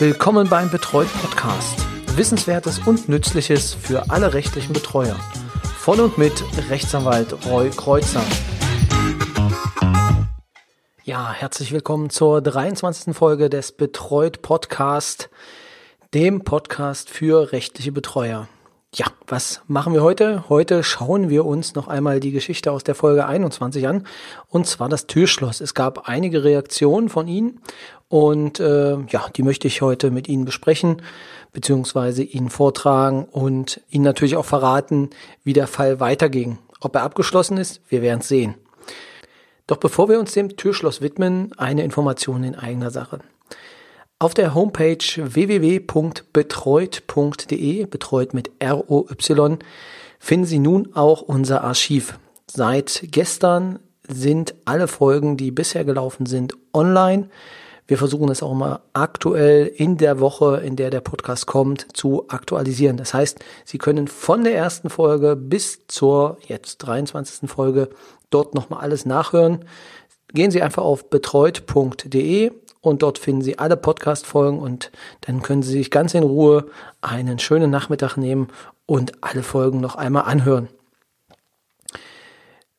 Willkommen beim Betreut Podcast. Wissenswertes und Nützliches für alle rechtlichen Betreuer. Von und mit Rechtsanwalt Roy Kreuzer. Ja, herzlich willkommen zur 23. Folge des Betreut Podcast, dem Podcast für rechtliche Betreuer. Ja, was machen wir heute? Heute schauen wir uns noch einmal die Geschichte aus der Folge 21 an, und zwar das Türschloss. Es gab einige Reaktionen von Ihnen und äh, ja, die möchte ich heute mit Ihnen besprechen, beziehungsweise Ihnen vortragen und Ihnen natürlich auch verraten, wie der Fall weiterging. Ob er abgeschlossen ist, wir werden es sehen. Doch bevor wir uns dem Türschloss widmen, eine Information in eigener Sache. Auf der Homepage www.betreut.de, betreut mit R-O-Y, finden Sie nun auch unser Archiv. Seit gestern sind alle Folgen, die bisher gelaufen sind, online. Wir versuchen es auch mal aktuell in der Woche, in der der Podcast kommt, zu aktualisieren. Das heißt, Sie können von der ersten Folge bis zur jetzt 23. Folge dort nochmal alles nachhören. Gehen Sie einfach auf betreut.de und dort finden Sie alle Podcast-Folgen und dann können Sie sich ganz in Ruhe einen schönen Nachmittag nehmen und alle Folgen noch einmal anhören.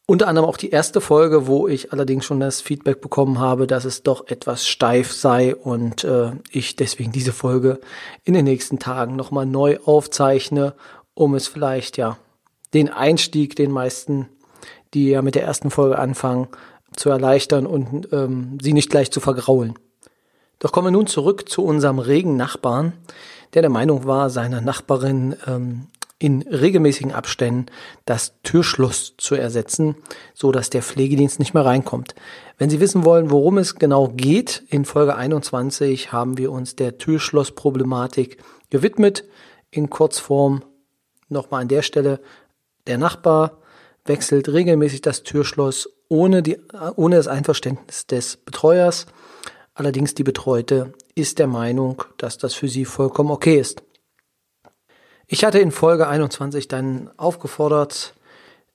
Unter anderem auch die erste Folge, wo ich allerdings schon das Feedback bekommen habe, dass es doch etwas steif sei und äh, ich deswegen diese Folge in den nächsten Tagen nochmal neu aufzeichne, um es vielleicht ja den Einstieg den meisten, die ja mit der ersten Folge anfangen, zu erleichtern und ähm, sie nicht gleich zu vergraulen. Doch kommen wir nun zurück zu unserem regen Nachbarn, der der Meinung war, seiner Nachbarin ähm, in regelmäßigen Abständen das Türschloss zu ersetzen, so dass der Pflegedienst nicht mehr reinkommt. Wenn Sie wissen wollen, worum es genau geht, in Folge 21 haben wir uns der Türschlossproblematik gewidmet. In Kurzform nochmal an der Stelle, der Nachbar wechselt regelmäßig das Türschloss ohne, die, ohne das Einverständnis des Betreuers. Allerdings die Betreute ist der Meinung, dass das für sie vollkommen okay ist. Ich hatte in Folge 21 dann aufgefordert,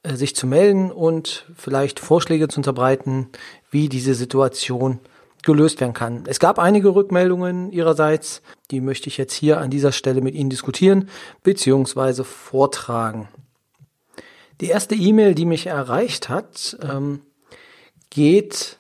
äh, sich zu melden und vielleicht Vorschläge zu unterbreiten, wie diese Situation gelöst werden kann. Es gab einige Rückmeldungen ihrerseits, die möchte ich jetzt hier an dieser Stelle mit Ihnen diskutieren bzw. vortragen. Die erste E-Mail, die mich erreicht hat, ähm, geht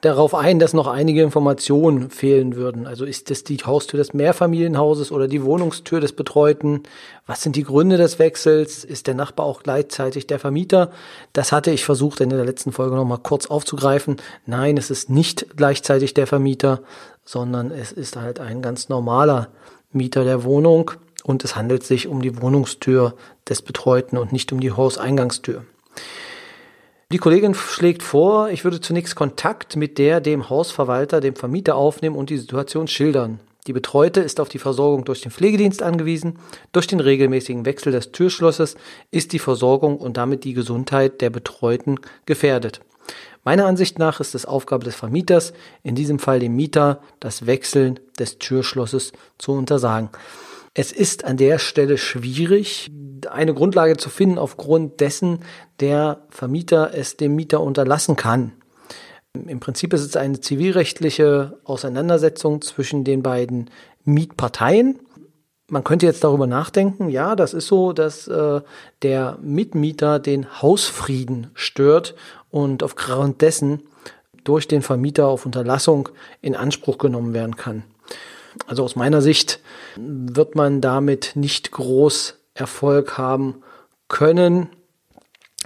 darauf ein, dass noch einige Informationen fehlen würden. Also ist das die Haustür des Mehrfamilienhauses oder die Wohnungstür des Betreuten? Was sind die Gründe des Wechsels? Ist der Nachbar auch gleichzeitig der Vermieter? Das hatte ich versucht in der letzten Folge nochmal kurz aufzugreifen. Nein, es ist nicht gleichzeitig der Vermieter, sondern es ist halt ein ganz normaler Mieter der Wohnung und es handelt sich um die Wohnungstür des Betreuten und nicht um die Hauseingangstür. Die Kollegin schlägt vor, ich würde zunächst Kontakt mit der dem Hausverwalter, dem Vermieter aufnehmen und die Situation schildern. Die Betreute ist auf die Versorgung durch den Pflegedienst angewiesen. Durch den regelmäßigen Wechsel des Türschlosses ist die Versorgung und damit die Gesundheit der Betreuten gefährdet. Meiner Ansicht nach ist es Aufgabe des Vermieters, in diesem Fall dem Mieter, das Wechseln des Türschlosses zu untersagen. Es ist an der Stelle schwierig, eine Grundlage zu finden, aufgrund dessen der Vermieter es dem Mieter unterlassen kann. Im Prinzip ist es eine zivilrechtliche Auseinandersetzung zwischen den beiden Mietparteien. Man könnte jetzt darüber nachdenken, ja, das ist so, dass äh, der Mitmieter den Hausfrieden stört und aufgrund dessen durch den Vermieter auf Unterlassung in Anspruch genommen werden kann. Also aus meiner Sicht wird man damit nicht groß Erfolg haben können.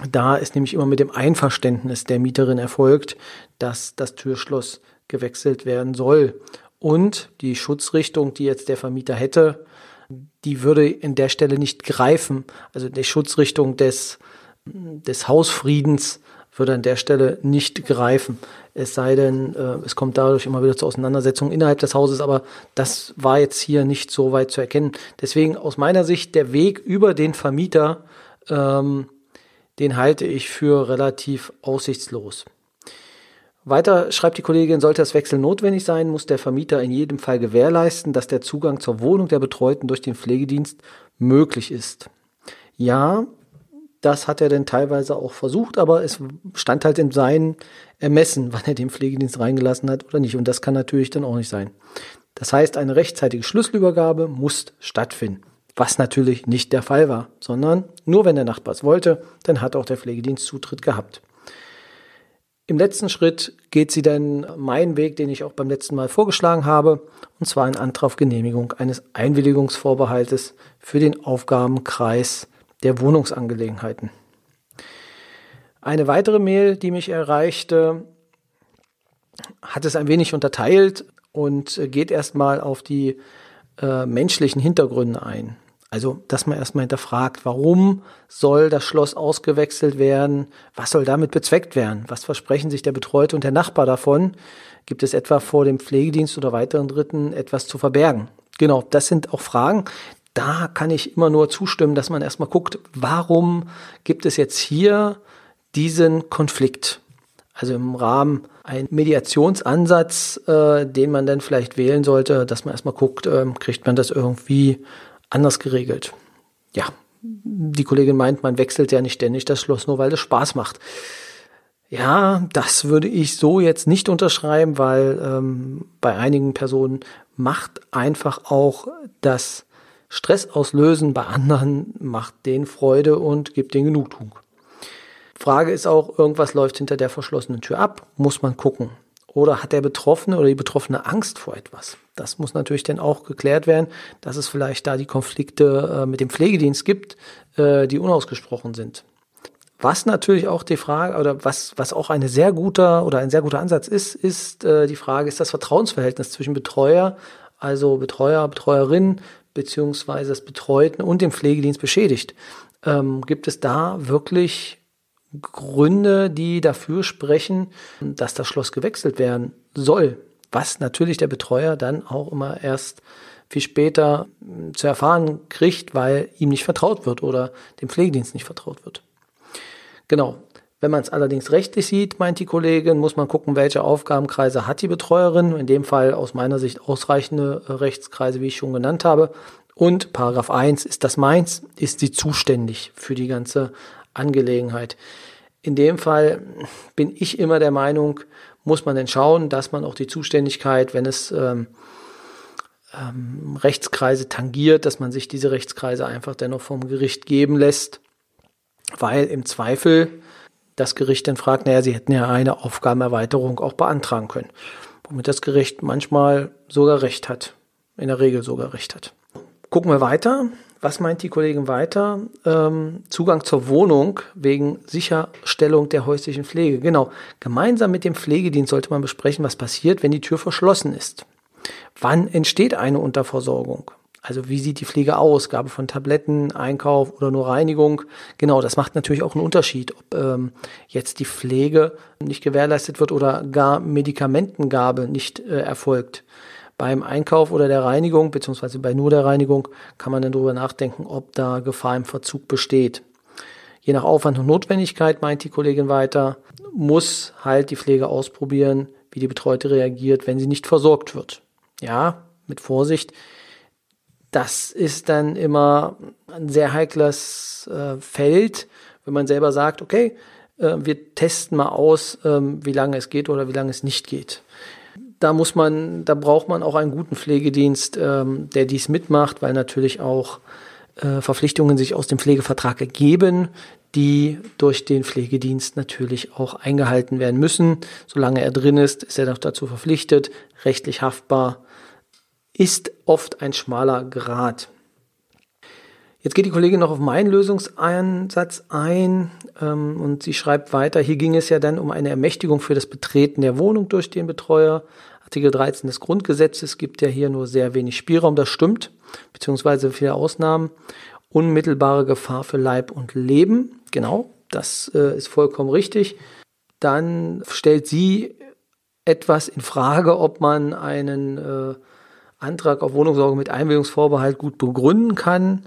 Da ist nämlich immer mit dem Einverständnis der Mieterin erfolgt, dass das Türschloss gewechselt werden soll. Und die Schutzrichtung, die jetzt der Vermieter hätte, die würde in der Stelle nicht greifen. Also die Schutzrichtung des, des Hausfriedens würde an der Stelle nicht greifen. Es sei denn, äh, es kommt dadurch immer wieder zu Auseinandersetzungen innerhalb des Hauses, aber das war jetzt hier nicht so weit zu erkennen. Deswegen aus meiner Sicht der Weg über den Vermieter, ähm, den halte ich für relativ aussichtslos. Weiter schreibt die Kollegin, sollte das Wechsel notwendig sein, muss der Vermieter in jedem Fall gewährleisten, dass der Zugang zur Wohnung der Betreuten durch den Pflegedienst möglich ist. Ja, das hat er dann teilweise auch versucht, aber es stand halt in seinen Ermessen, wann er den Pflegedienst reingelassen hat oder nicht. Und das kann natürlich dann auch nicht sein. Das heißt, eine rechtzeitige Schlüsselübergabe muss stattfinden. Was natürlich nicht der Fall war, sondern nur wenn der Nachbar es wollte, dann hat auch der Pflegedienst Zutritt gehabt. Im letzten Schritt geht sie dann meinen Weg, den ich auch beim letzten Mal vorgeschlagen habe, und zwar ein Antrag auf Genehmigung eines Einwilligungsvorbehaltes für den Aufgabenkreis der Wohnungsangelegenheiten. Eine weitere Mail, die mich erreichte, hat es ein wenig unterteilt und geht erstmal auf die äh, menschlichen Hintergründe ein. Also, dass man erstmal hinterfragt, warum soll das Schloss ausgewechselt werden? Was soll damit bezweckt werden? Was versprechen sich der Betreute und der Nachbar davon? Gibt es etwa vor dem Pflegedienst oder weiteren Dritten etwas zu verbergen? Genau, das sind auch Fragen. Da kann ich immer nur zustimmen, dass man erstmal guckt, warum gibt es jetzt hier diesen Konflikt? Also im Rahmen ein Mediationsansatz, äh, den man dann vielleicht wählen sollte, dass man erstmal guckt, äh, kriegt man das irgendwie anders geregelt. Ja, die Kollegin meint, man wechselt ja nicht ständig das Schloss, nur weil es Spaß macht. Ja, das würde ich so jetzt nicht unterschreiben, weil ähm, bei einigen Personen macht einfach auch das Stress auslösen, bei anderen macht den Freude und gibt den Genugtuung. Frage ist auch, irgendwas läuft hinter der verschlossenen Tür ab, muss man gucken. Oder hat der Betroffene oder die Betroffene Angst vor etwas? Das muss natürlich dann auch geklärt werden, dass es vielleicht da die Konflikte äh, mit dem Pflegedienst gibt, äh, die unausgesprochen sind. Was natürlich auch die Frage oder was, was auch eine sehr guter oder ein sehr guter Ansatz ist, ist äh, die Frage, ist das Vertrauensverhältnis zwischen Betreuer, also Betreuer, Betreuerin, beziehungsweise das Betreuten und dem Pflegedienst beschädigt? Ähm, gibt es da wirklich Gründe, die dafür sprechen, dass das Schloss gewechselt werden soll. Was natürlich der Betreuer dann auch immer erst viel später hm, zu erfahren kriegt, weil ihm nicht vertraut wird oder dem Pflegedienst nicht vertraut wird. Genau. Wenn man es allerdings rechtlich sieht, meint die Kollegin, muss man gucken, welche Aufgabenkreise hat die Betreuerin. In dem Fall aus meiner Sicht ausreichende äh, Rechtskreise, wie ich schon genannt habe. Und Paragraph 1 ist das meins, ist sie zuständig für die ganze Angelegenheit. In dem Fall bin ich immer der Meinung, muss man denn schauen, dass man auch die Zuständigkeit, wenn es ähm, ähm, Rechtskreise tangiert, dass man sich diese Rechtskreise einfach dennoch vom Gericht geben lässt, weil im Zweifel das Gericht dann fragt, naja, sie hätten ja eine Aufgabenerweiterung auch beantragen können, womit das Gericht manchmal sogar recht hat, in der Regel sogar recht hat. Gucken wir weiter. Was meint die Kollegin weiter? Ähm, Zugang zur Wohnung wegen Sicherstellung der häuslichen Pflege. Genau. Gemeinsam mit dem Pflegedienst sollte man besprechen, was passiert, wenn die Tür verschlossen ist. Wann entsteht eine Unterversorgung? Also wie sieht die Pflege aus? Gabe von Tabletten, Einkauf oder nur Reinigung? Genau, das macht natürlich auch einen Unterschied, ob ähm, jetzt die Pflege nicht gewährleistet wird oder gar Medikamentengabe nicht äh, erfolgt. Beim Einkauf oder der Reinigung, beziehungsweise bei nur der Reinigung, kann man dann darüber nachdenken, ob da Gefahr im Verzug besteht. Je nach Aufwand und Notwendigkeit, meint die Kollegin weiter, muss halt die Pflege ausprobieren, wie die Betreute reagiert, wenn sie nicht versorgt wird. Ja, mit Vorsicht. Das ist dann immer ein sehr heikles äh, Feld, wenn man selber sagt, okay, äh, wir testen mal aus, äh, wie lange es geht oder wie lange es nicht geht da muss man, da braucht man auch einen guten Pflegedienst, ähm, der dies mitmacht, weil natürlich auch äh, Verpflichtungen sich aus dem Pflegevertrag ergeben, die durch den Pflegedienst natürlich auch eingehalten werden müssen. Solange er drin ist, ist er noch dazu verpflichtet, rechtlich haftbar, ist oft ein schmaler Grad. Jetzt geht die Kollegin noch auf meinen Lösungsansatz ein ähm, und sie schreibt weiter, hier ging es ja dann um eine Ermächtigung für das Betreten der Wohnung durch den Betreuer. Artikel 13 des Grundgesetzes gibt ja hier nur sehr wenig Spielraum, das stimmt, beziehungsweise viele Ausnahmen. Unmittelbare Gefahr für Leib und Leben, genau, das äh, ist vollkommen richtig. Dann stellt sie etwas in Frage, ob man einen äh, Antrag auf Wohnungssorge mit Einwilligungsvorbehalt gut begründen kann.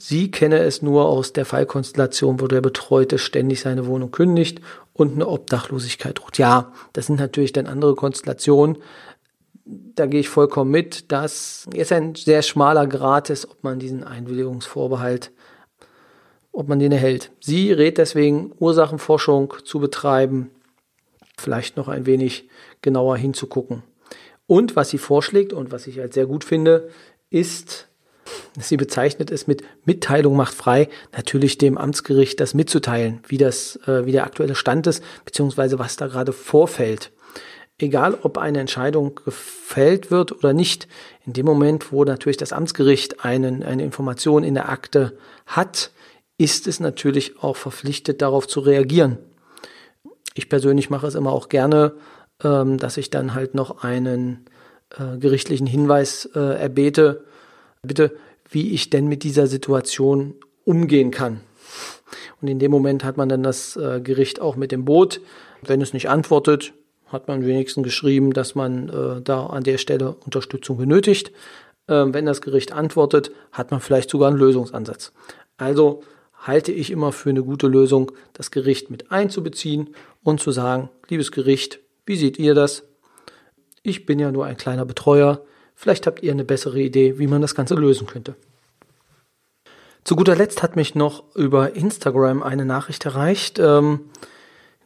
Sie kenne es nur aus der Fallkonstellation, wo der Betreute ständig seine Wohnung kündigt und eine Obdachlosigkeit droht. Ja, das sind natürlich dann andere Konstellationen. Da gehe ich vollkommen mit. Das ist ein sehr schmaler Grad ist, ob man diesen Einwilligungsvorbehalt, ob man den erhält. Sie rät deswegen, Ursachenforschung zu betreiben, vielleicht noch ein wenig genauer hinzugucken. Und was sie vorschlägt und was ich halt sehr gut finde, ist, sie bezeichnet es mit Mitteilung macht frei, natürlich dem Amtsgericht das mitzuteilen, wie das, äh, wie der aktuelle Stand ist, beziehungsweise was da gerade vorfällt. Egal, ob eine Entscheidung gefällt wird oder nicht, in dem Moment, wo natürlich das Amtsgericht einen, eine Information in der Akte hat, ist es natürlich auch verpflichtet, darauf zu reagieren. Ich persönlich mache es immer auch gerne, ähm, dass ich dann halt noch einen äh, gerichtlichen Hinweis äh, erbete, bitte, wie ich denn mit dieser Situation umgehen kann. Und in dem Moment hat man dann das äh, Gericht auch mit dem Boot. Wenn es nicht antwortet, hat man wenigstens geschrieben, dass man äh, da an der Stelle Unterstützung benötigt. Ähm, wenn das Gericht antwortet, hat man vielleicht sogar einen Lösungsansatz. Also halte ich immer für eine gute Lösung, das Gericht mit einzubeziehen und zu sagen, liebes Gericht, wie seht ihr das? Ich bin ja nur ein kleiner Betreuer. Vielleicht habt ihr eine bessere Idee, wie man das Ganze lösen könnte. Zu guter Letzt hat mich noch über Instagram eine Nachricht erreicht, ähm,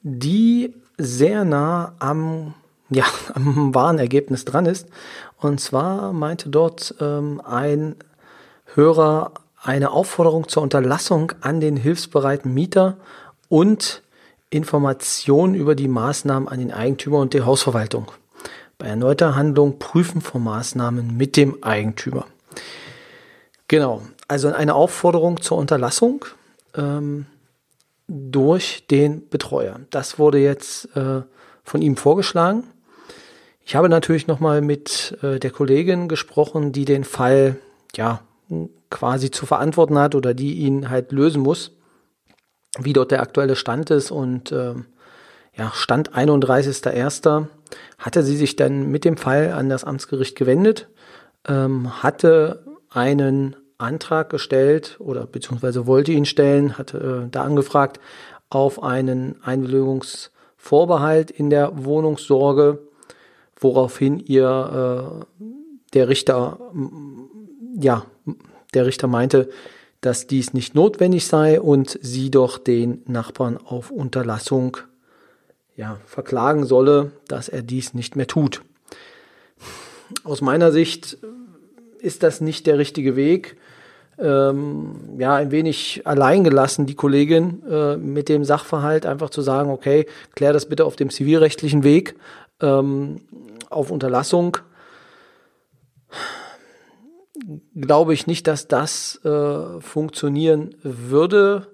die sehr nah am, ja, am wahren Ergebnis dran ist. Und zwar meinte dort ähm, ein Hörer eine Aufforderung zur Unterlassung an den hilfsbereiten Mieter und Informationen über die Maßnahmen an den Eigentümer und die Hausverwaltung. Bei erneuter Handlung prüfen von Maßnahmen mit dem Eigentümer. Genau, also eine Aufforderung zur Unterlassung ähm, durch den Betreuer. Das wurde jetzt äh, von ihm vorgeschlagen. Ich habe natürlich nochmal mit äh, der Kollegin gesprochen, die den Fall ja quasi zu verantworten hat oder die ihn halt lösen muss, wie dort der aktuelle Stand ist und äh, ja, Stand 31.01. hatte sie sich dann mit dem Fall an das Amtsgericht gewendet, ähm, hatte einen Antrag gestellt oder beziehungsweise wollte ihn stellen, hatte äh, da angefragt auf einen Einwilligungsvorbehalt in der Wohnungssorge, woraufhin ihr äh, der Richter ja der Richter meinte, dass dies nicht notwendig sei und sie doch den Nachbarn auf Unterlassung ja, verklagen solle, dass er dies nicht mehr tut. Aus meiner Sicht ist das nicht der richtige Weg. Ähm, ja, ein wenig alleingelassen, die Kollegin, äh, mit dem Sachverhalt einfach zu sagen, okay, klär das bitte auf dem zivilrechtlichen Weg, ähm, auf Unterlassung glaube ich nicht, dass das äh, funktionieren würde,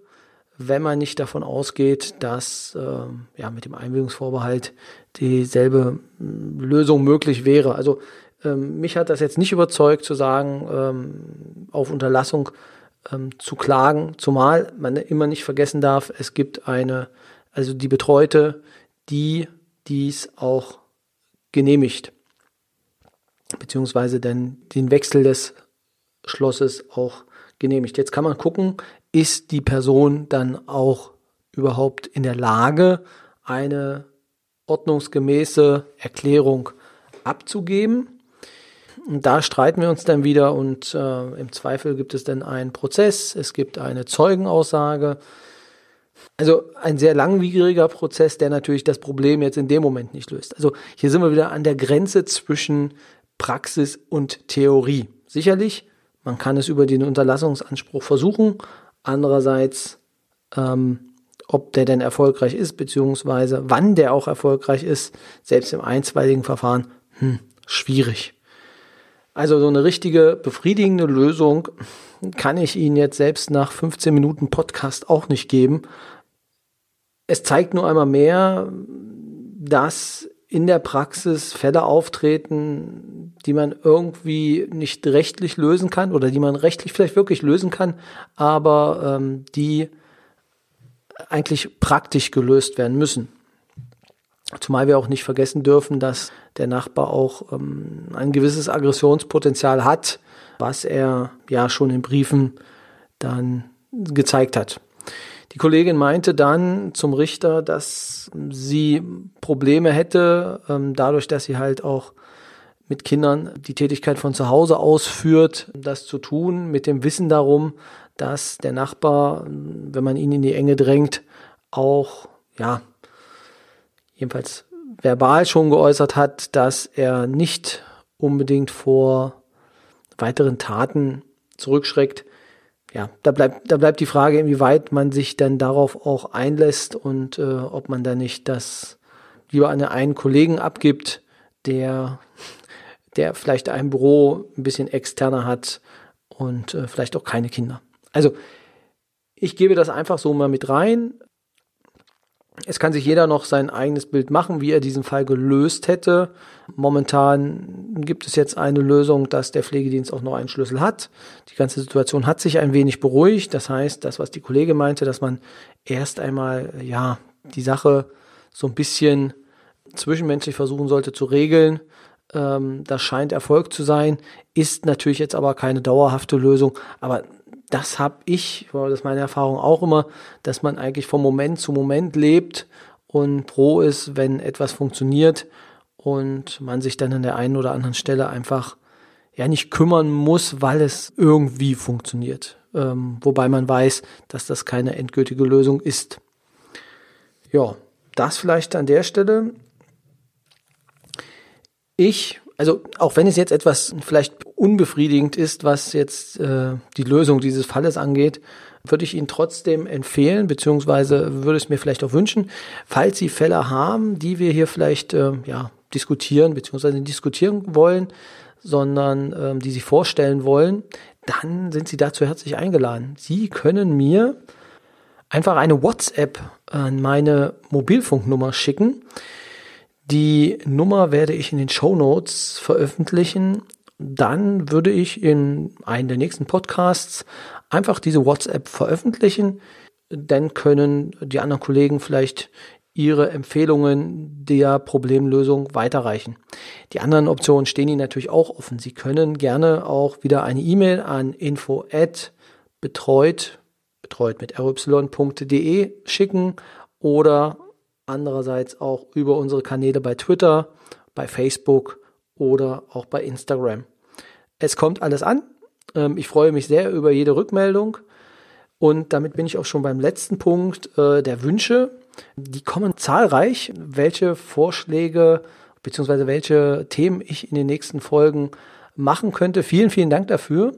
wenn man nicht davon ausgeht, dass äh, ja mit dem Einwilligungsvorbehalt dieselbe hm, Lösung möglich wäre. Also ähm, mich hat das jetzt nicht überzeugt zu sagen, ähm, auf Unterlassung ähm, zu klagen, zumal man immer nicht vergessen darf, es gibt eine, also die Betreute, die dies auch genehmigt beziehungsweise dann den Wechsel des Schlosses auch genehmigt. Jetzt kann man gucken, ist die Person dann auch überhaupt in der Lage, eine ordnungsgemäße Erklärung abzugeben. Und da streiten wir uns dann wieder und äh, im Zweifel gibt es dann einen Prozess, es gibt eine Zeugenaussage. Also ein sehr langwieriger Prozess, der natürlich das Problem jetzt in dem Moment nicht löst. Also hier sind wir wieder an der Grenze zwischen Praxis und Theorie. Sicherlich, man kann es über den Unterlassungsanspruch versuchen. Andererseits, ähm, ob der denn erfolgreich ist, beziehungsweise wann der auch erfolgreich ist, selbst im einstweiligen Verfahren, hm, schwierig. Also so eine richtige befriedigende Lösung kann ich Ihnen jetzt selbst nach 15 Minuten Podcast auch nicht geben. Es zeigt nur einmal mehr, dass in der Praxis Fälle auftreten, die man irgendwie nicht rechtlich lösen kann oder die man rechtlich vielleicht wirklich lösen kann, aber ähm, die eigentlich praktisch gelöst werden müssen. Zumal wir auch nicht vergessen dürfen, dass der Nachbar auch ähm, ein gewisses Aggressionspotenzial hat, was er ja schon in Briefen dann gezeigt hat. Die Kollegin meinte dann zum Richter, dass sie Probleme hätte, ähm, dadurch, dass sie halt auch mit Kindern die Tätigkeit von zu Hause ausführt, das zu tun, mit dem Wissen darum, dass der Nachbar, wenn man ihn in die Enge drängt, auch, ja, jedenfalls verbal schon geäußert hat, dass er nicht unbedingt vor weiteren Taten zurückschreckt. Ja, da bleibt, da bleibt die Frage, inwieweit man sich dann darauf auch einlässt und äh, ob man da nicht das lieber an einen Kollegen abgibt, der, der vielleicht ein Büro ein bisschen externer hat und äh, vielleicht auch keine Kinder. Also ich gebe das einfach so mal mit rein. Es kann sich jeder noch sein eigenes Bild machen, wie er diesen Fall gelöst hätte. Momentan gibt es jetzt eine Lösung, dass der Pflegedienst auch noch einen Schlüssel hat. Die ganze Situation hat sich ein wenig beruhigt. Das heißt, das, was die Kollegin meinte, dass man erst einmal, ja, die Sache so ein bisschen zwischenmenschlich versuchen sollte zu regeln. Ähm, das scheint Erfolg zu sein, ist natürlich jetzt aber keine dauerhafte Lösung. Aber das habe ich, das ist meine Erfahrung auch immer, dass man eigentlich vom Moment zu Moment lebt und pro ist, wenn etwas funktioniert und man sich dann an der einen oder anderen Stelle einfach ja nicht kümmern muss, weil es irgendwie funktioniert. Ähm, wobei man weiß, dass das keine endgültige Lösung ist. Ja, das vielleicht an der Stelle. Ich also auch wenn es jetzt etwas vielleicht unbefriedigend ist, was jetzt äh, die Lösung dieses Falles angeht, würde ich Ihnen trotzdem empfehlen, beziehungsweise würde es mir vielleicht auch wünschen, falls Sie Fälle haben, die wir hier vielleicht äh, ja, diskutieren, beziehungsweise diskutieren wollen, sondern äh, die Sie vorstellen wollen, dann sind Sie dazu herzlich eingeladen. Sie können mir einfach eine WhatsApp an meine Mobilfunknummer schicken. Die Nummer werde ich in den Show Notes veröffentlichen. Dann würde ich in einem der nächsten Podcasts einfach diese WhatsApp veröffentlichen. Dann können die anderen Kollegen vielleicht ihre Empfehlungen der Problemlösung weiterreichen. Die anderen Optionen stehen Ihnen natürlich auch offen. Sie können gerne auch wieder eine E-Mail an info at betreut, betreut mit ry.de schicken oder andererseits auch über unsere Kanäle bei Twitter, bei Facebook oder auch bei Instagram. Es kommt alles an. Ähm, ich freue mich sehr über jede Rückmeldung. Und damit bin ich auch schon beim letzten Punkt äh, der Wünsche. Die kommen zahlreich, welche Vorschläge bzw. welche Themen ich in den nächsten Folgen machen könnte. Vielen, vielen Dank dafür.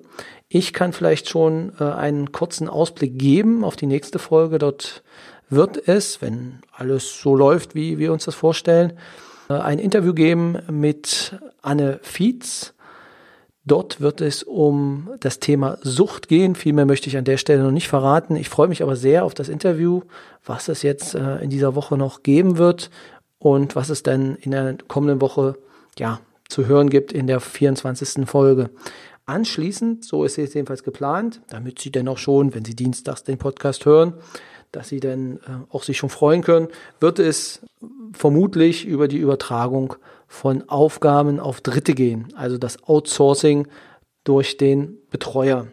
Ich kann vielleicht schon äh, einen kurzen Ausblick geben auf die nächste Folge. Dort wird es, wenn alles so läuft, wie wir uns das vorstellen, ein Interview geben mit Anne Fietz. Dort wird es um das Thema Sucht gehen. Viel mehr möchte ich an der Stelle noch nicht verraten. Ich freue mich aber sehr auf das Interview, was es jetzt äh, in dieser Woche noch geben wird und was es dann in der kommenden Woche ja, zu hören gibt in der 24. Folge. Anschließend, so ist es jedenfalls geplant, damit Sie dann auch schon, wenn Sie dienstags den Podcast hören, dass sie dann äh, auch sich schon freuen können, wird es vermutlich über die Übertragung von Aufgaben auf Dritte gehen, also das Outsourcing durch den Betreuer.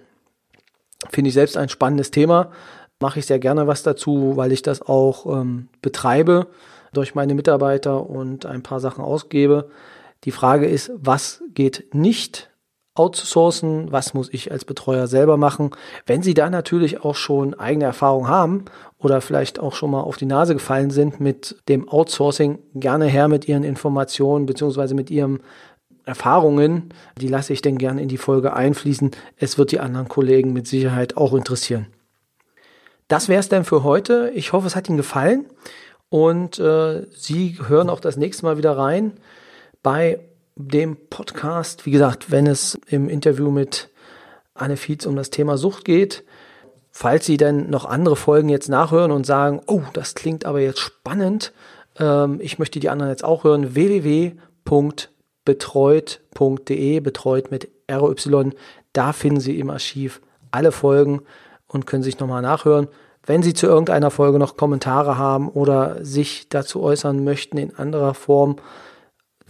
Finde ich selbst ein spannendes Thema, mache ich sehr gerne was dazu, weil ich das auch ähm, betreibe durch meine Mitarbeiter und ein paar Sachen ausgebe. Die Frage ist, was geht nicht outsourcen, was muss ich als Betreuer selber machen. Wenn Sie da natürlich auch schon eigene Erfahrung haben oder vielleicht auch schon mal auf die Nase gefallen sind mit dem Outsourcing, gerne her mit Ihren Informationen beziehungsweise mit Ihren Erfahrungen. Die lasse ich denn gerne in die Folge einfließen. Es wird die anderen Kollegen mit Sicherheit auch interessieren. Das wäre es dann für heute. Ich hoffe, es hat Ihnen gefallen und äh, Sie hören auch das nächste Mal wieder rein bei dem Podcast. Wie gesagt, wenn es im Interview mit Anne Fietz um das Thema Sucht geht, falls Sie dann noch andere Folgen jetzt nachhören und sagen, oh, das klingt aber jetzt spannend, ähm, ich möchte die anderen jetzt auch hören, www.betreut.de, betreut mit RY, da finden Sie im Archiv alle Folgen und können sich nochmal nachhören. Wenn Sie zu irgendeiner Folge noch Kommentare haben oder sich dazu äußern möchten in anderer Form,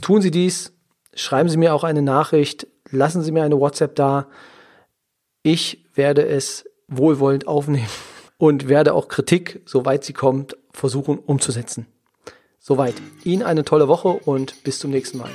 tun Sie dies Schreiben Sie mir auch eine Nachricht, lassen Sie mir eine WhatsApp da. Ich werde es wohlwollend aufnehmen und werde auch Kritik, soweit sie kommt, versuchen umzusetzen. Soweit. Ihnen eine tolle Woche und bis zum nächsten Mal.